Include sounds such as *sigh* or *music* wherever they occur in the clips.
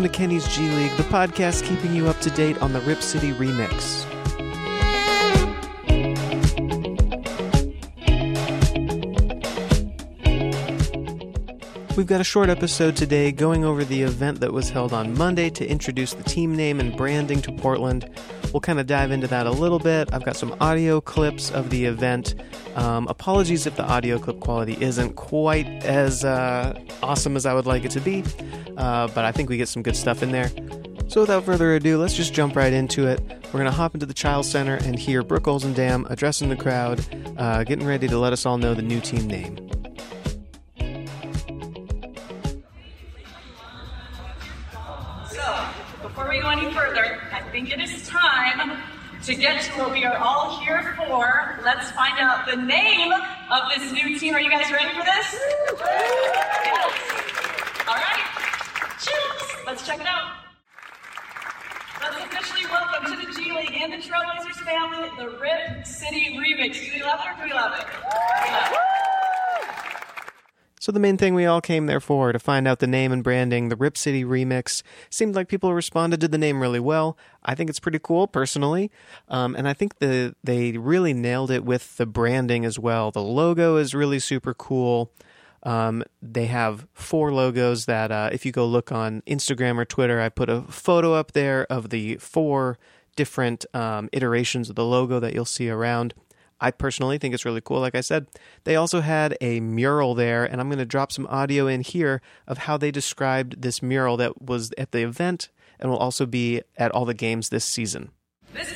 Welcome to Kenny's G League, the podcast keeping you up to date on the Rip City remix. We've got a short episode today going over the event that was held on Monday to introduce the team name and branding to Portland. We'll kind of dive into that a little bit. I've got some audio clips of the event. Um, apologies if the audio clip quality isn't quite as uh, awesome as I would like it to be, uh, but I think we get some good stuff in there. So without further ado, let's just jump right into it. We're going to hop into the Chiles Center and hear Brooke Olzendam addressing the crowd, uh, getting ready to let us all know the new team name. To get to what we are all here for. Let's find out the name of this new team. Are you guys ready for this? Yes. All right. Cheers. Let's check it out. Let's officially welcome to the G League and the Trailblazers family, the Rip City Remix. Do we love it or do we love it? We love it. So the main thing we all came there for to find out the name and branding, the Rip City remix, seemed like people responded to the name really well. I think it's pretty cool personally, um, and I think the they really nailed it with the branding as well. The logo is really super cool. Um, they have four logos that, uh, if you go look on Instagram or Twitter, I put a photo up there of the four different um, iterations of the logo that you'll see around. I personally think it's really cool. Like I said, they also had a mural there, and I'm going to drop some audio in here of how they described this mural that was at the event and will also be at all the games this season. This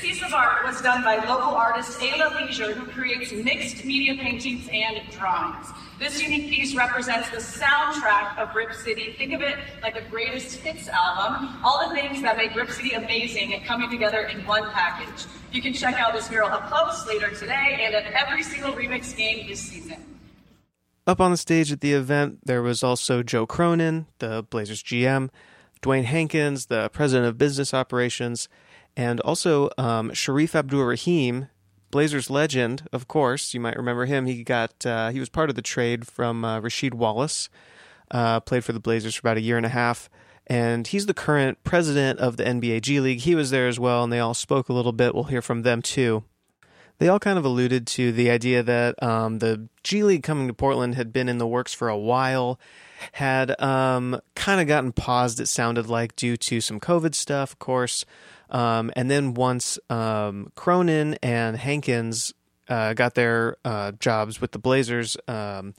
was done by local artist Ayla Leisure, who creates mixed media paintings and drawings. This unique piece represents the soundtrack of Rip City. Think of it like a greatest hits album, all the things that make Rip City amazing and coming together in one package. You can check out this mural up close later today and at every single remix game this season. Up on the stage at the event, there was also Joe Cronin, the Blazers GM, Dewayne Hankins, the president of business operations, and also um, Shareef Abdul Rahim, Blazers legend, of course. You might remember him. He got uh, he was part of the trade from uh, Rasheed Wallace. Uh, played for the Blazers for about a year and a half, and he's the current president of the NBA G League. He was there as well, and they all spoke a little bit. We'll hear from them too. They all kind of alluded to the idea that um, the G League coming to Portland had been in the works for a while, had um, kind of gotten paused. It sounded like due to some COVID stuff, of course. Um, and then once um, Cronin and Hankins uh, got their uh, jobs with the Blazers, um,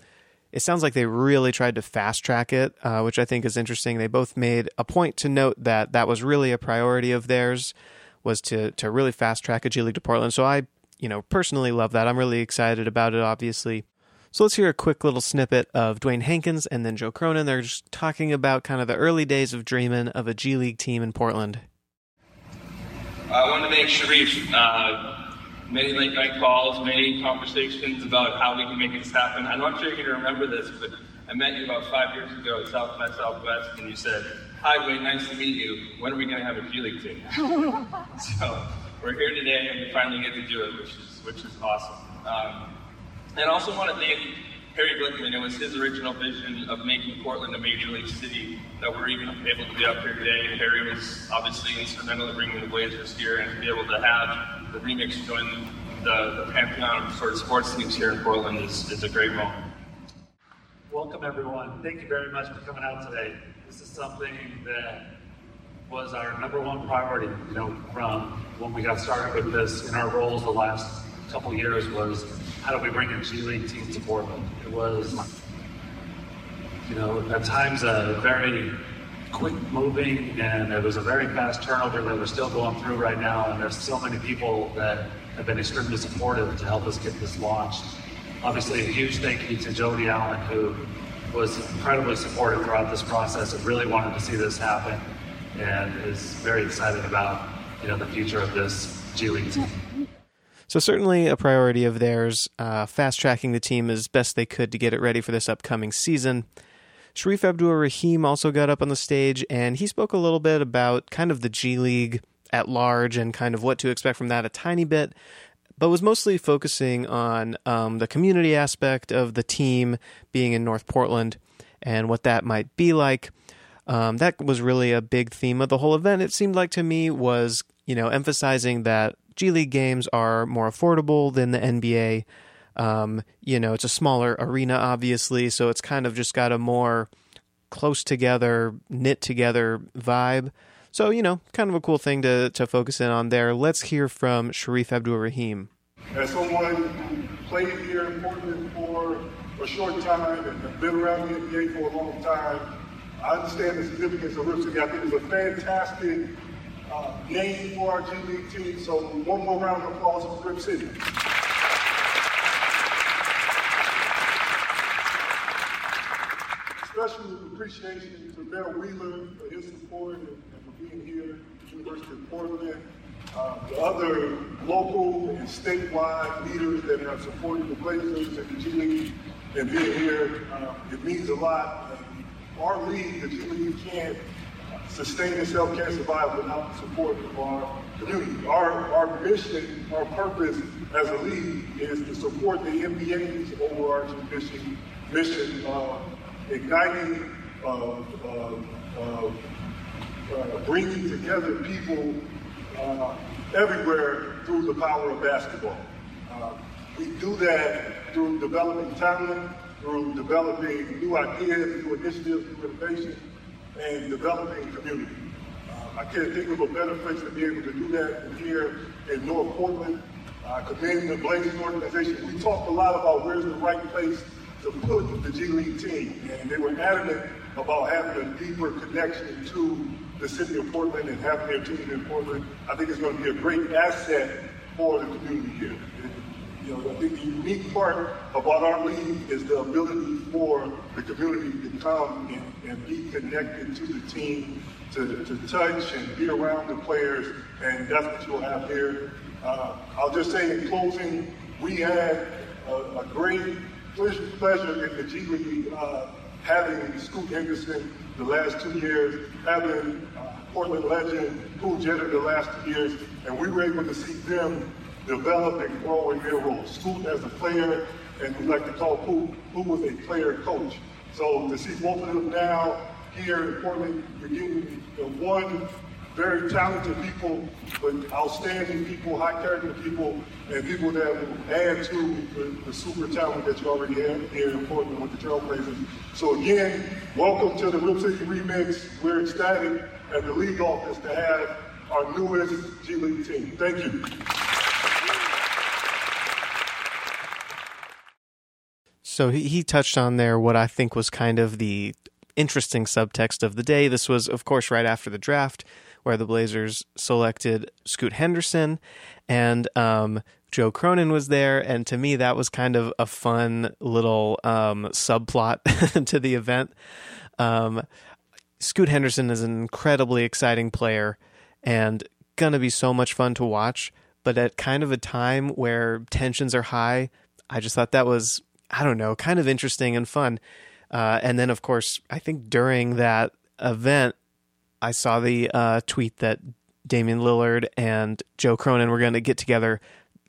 it sounds like they really tried to fast track it, uh, which I think is interesting. They both made a point to note that that was really a priority of theirs, was to to really fast track a G League to Portland. So I, you know, personally love that. I'm really excited about it. Obviously. So let's hear a quick little snippet of Dewayne Hankins and then Joe Cronin. They're just talking about kind of the early days of dreaming of a G League team in Portland. I want to make Shareef. Uh, many late night calls, many conversations about how we can make this happen. I'm not sure you're going to remember this, but I met you about five years ago at South by Southwest, and you said, Hi, Wayne, nice to meet you. When are we going to have a G League team? *laughs* so we're here today, and we finally get to do it, which is, which is awesome. Um, and I also want to thank Harry Glickman. It was his original vision of making Portland a major league city that we're even able to be up here today. Harry was obviously instrumental in bringing the Blazers here and to be able to have the remix join the, the pantheon of sort of sports teams here in Portland is, is a great moment. Welcome, everyone. Thank you very much for coming out today. This is something that was our number one priority, you know, from when we got started with this in our roles the last couple years was how do we bring a G League team to Portland? It was, you know, at times a very quick moving and it was a very fast turnover that we're still going through right now. And there's so many people that have been extremely supportive to help us get this launched. Obviously, a huge thank you to Jody Allen, who was incredibly supportive throughout this process and really wanted to see this happen and is very excited about, you know, the future of this G League team. So certainly a priority of theirs, uh, fast tracking the team as best they could to get it ready for this upcoming season. Shareef Abdul Rahim also got up on the stage and he spoke a little bit about kind of the G League at large and kind of what to expect from that a tiny bit, but was mostly focusing on um, the community aspect of the team being in North Portland and what that might be like. Um, that was really a big theme of the whole event. It seemed like to me was you know emphasizing that G League games are more affordable than the NBA. Um, you know, it's a smaller arena, obviously, so it's kind of just got a more close together, knit together vibe. So, you know, kind of a cool thing to, to focus in on there. Let's hear from Shareef Abdur Rahim. As someone who played here in Portland for a short time and been around the NBA for a long time, I understand the significance of Rip City. I think it's a fantastic uh, game for our G League team. So one more round of applause for Rip City. Special appreciation to Bill Wheeler for his support and, and for being here at the University of Portland. Uh, the other local and statewide leaders that have supported the Blazers and the G League and being here, uh, it means a lot. Our league, the G League, can't sustain itself, can't survive without the support of our community. Our, our mission, our purpose as a league is to support the NBA's overarching mission, mission uh, igniting, uh, uh, uh, uh bringing together people uh, everywhere through the power of basketball. we do that through developing talent, through developing new ideas, new initiatives, new innovation, and developing community. Uh, I can't think of a better place to be able to do that than here in North Portland. I uh, commend the Blazers organization. We talked a lot about where's the right place to put the G League team, and they were adamant about having a deeper connection to the city of Portland and having their team in Portland. I think it's going to be a great asset for the community here. You know, I think the unique part about our league is the ability for the community to come and, and be connected to the team, to, to touch and be around the players, and that's what you'll have here. Uh, I'll just say in closing, we had a, a great pleasure in the G League uh, having Scoot Henderson the last two years, having uh, Portland legend Pooh Jeter the last two years, and we were able to see them develop and grow in their role. Scoot as a player, and we like to call who was a player coach. So to see both of them now here in Portland, you're the one very talented people, but outstanding people, high character people, and people that will add to the, the, super talent that you already have here in Portland with the Trailblazers. So again, welcome to the Rip City Remix. We're ecstatic at the league office to have our newest G League team. Thank you. So he he touched on there what I think was kind of the interesting subtext of the day. This was, of course, right after the draft, where the Blazers selected Scoot Henderson, and um, Joe Cronin was there. And to me, that was kind of a fun little um, subplot *laughs* to the event. Um, Scoot Henderson is an incredibly exciting player and gonna be so much fun to watch. But at kind of a time where tensions are high, I just thought that was I don't know, kind of interesting and fun. Uh, and then, of course, I think during that event, I saw the uh, tweet that Damian Lillard and Joe Cronin were going to get together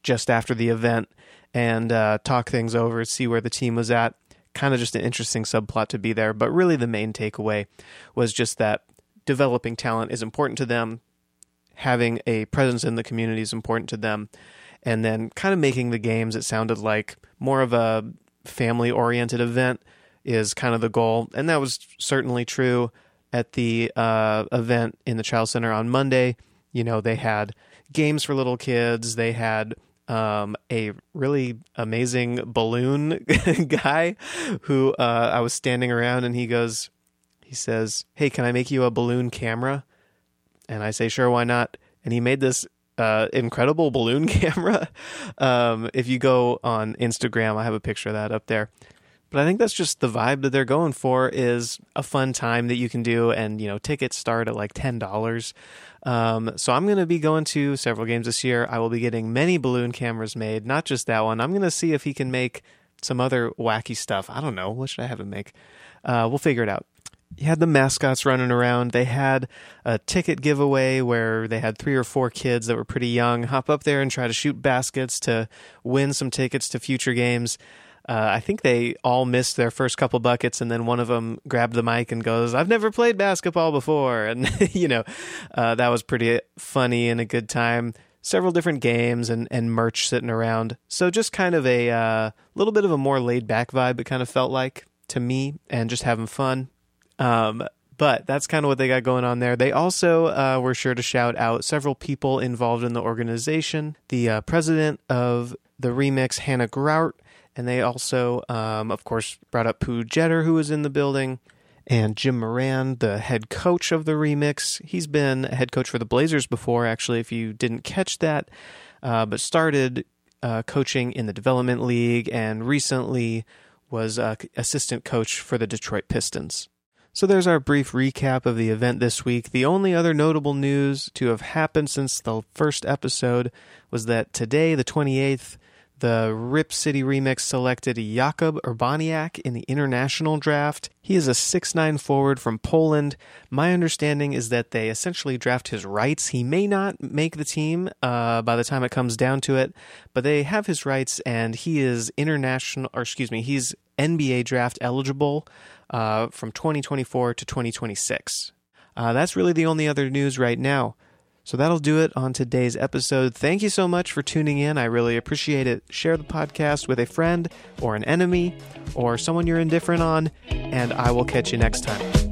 just after the event and uh, talk things over, see where the team was at. Kind of just an interesting subplot to be there. But really, the main takeaway was just that developing talent is important to them, having a presence in the community is important to them, and then kind of making the games, it sounded like more of a family oriented event is kind of the goal. And that was certainly true at the uh, event in the Chiles Center on Monday. You know, they had games for little kids, they had um, a really amazing balloon *laughs* guy who uh, I was standing around and he goes, he says, Hey, can I make you a balloon camera? And I say, Sure, why not? And he made this uh, incredible balloon *laughs* camera. Um, if you go on Instagram, I have a picture of that up there. But I think that's just the vibe that they're going for is a fun time that you can do, and you know tickets start at like ten dollars. Um, so I'm going to be going to several games this year. I will be getting many balloon cameras made, not just that one. I'm going to see if he can make some other wacky stuff. I don't know. What should I have him make? Uh, we'll figure it out you had the mascots running around. They had a ticket giveaway where they had three or four kids that were pretty young hop up there and try to shoot baskets to win some tickets to future games. Uh, I think they all missed their first couple buckets, and then one of them grabbed the mic and goes, "I've never played basketball before," *laughs* and you know uh, that was pretty funny and a good time. Several different games and, and merch sitting around, so just kind of a uh, little bit of a more laid back vibe. It kind of felt like to me, and just having fun. Um, but that's kind of what they got going on there. They also uh, were sure to shout out several people involved in the organization. The uh, president of the remix, Hannah Grout, and they also, um, of course, brought up Pooh Jeter, who was in the building, and Jim Moran, the head coach of the remix. He's been head coach for the Blazers before, actually, if you didn't catch that, uh, but started uh, coaching in the Development League and recently was uh, assistant coach for the Detroit Pistons. So there's our brief recap of the event this week. The only other notable news to have happened since the first episode was that today, the 28th, the Rip City Remix selected Jakub Urbaniak in the international draft. He is a 6'9 forward from Poland. My understanding is that they essentially draft his rights. He may not make the team uh, by the time it comes down to it, but they have his rights, and he is international, or excuse me, he's NBA draft eligible uh, from 2024 to 2026. Uh, that's really the only other news right now. So that'll do it on today's episode. Thank you so much for tuning in. I really appreciate it. Share the podcast with a friend or an enemy or someone you're indifferent on, and I will catch you next time.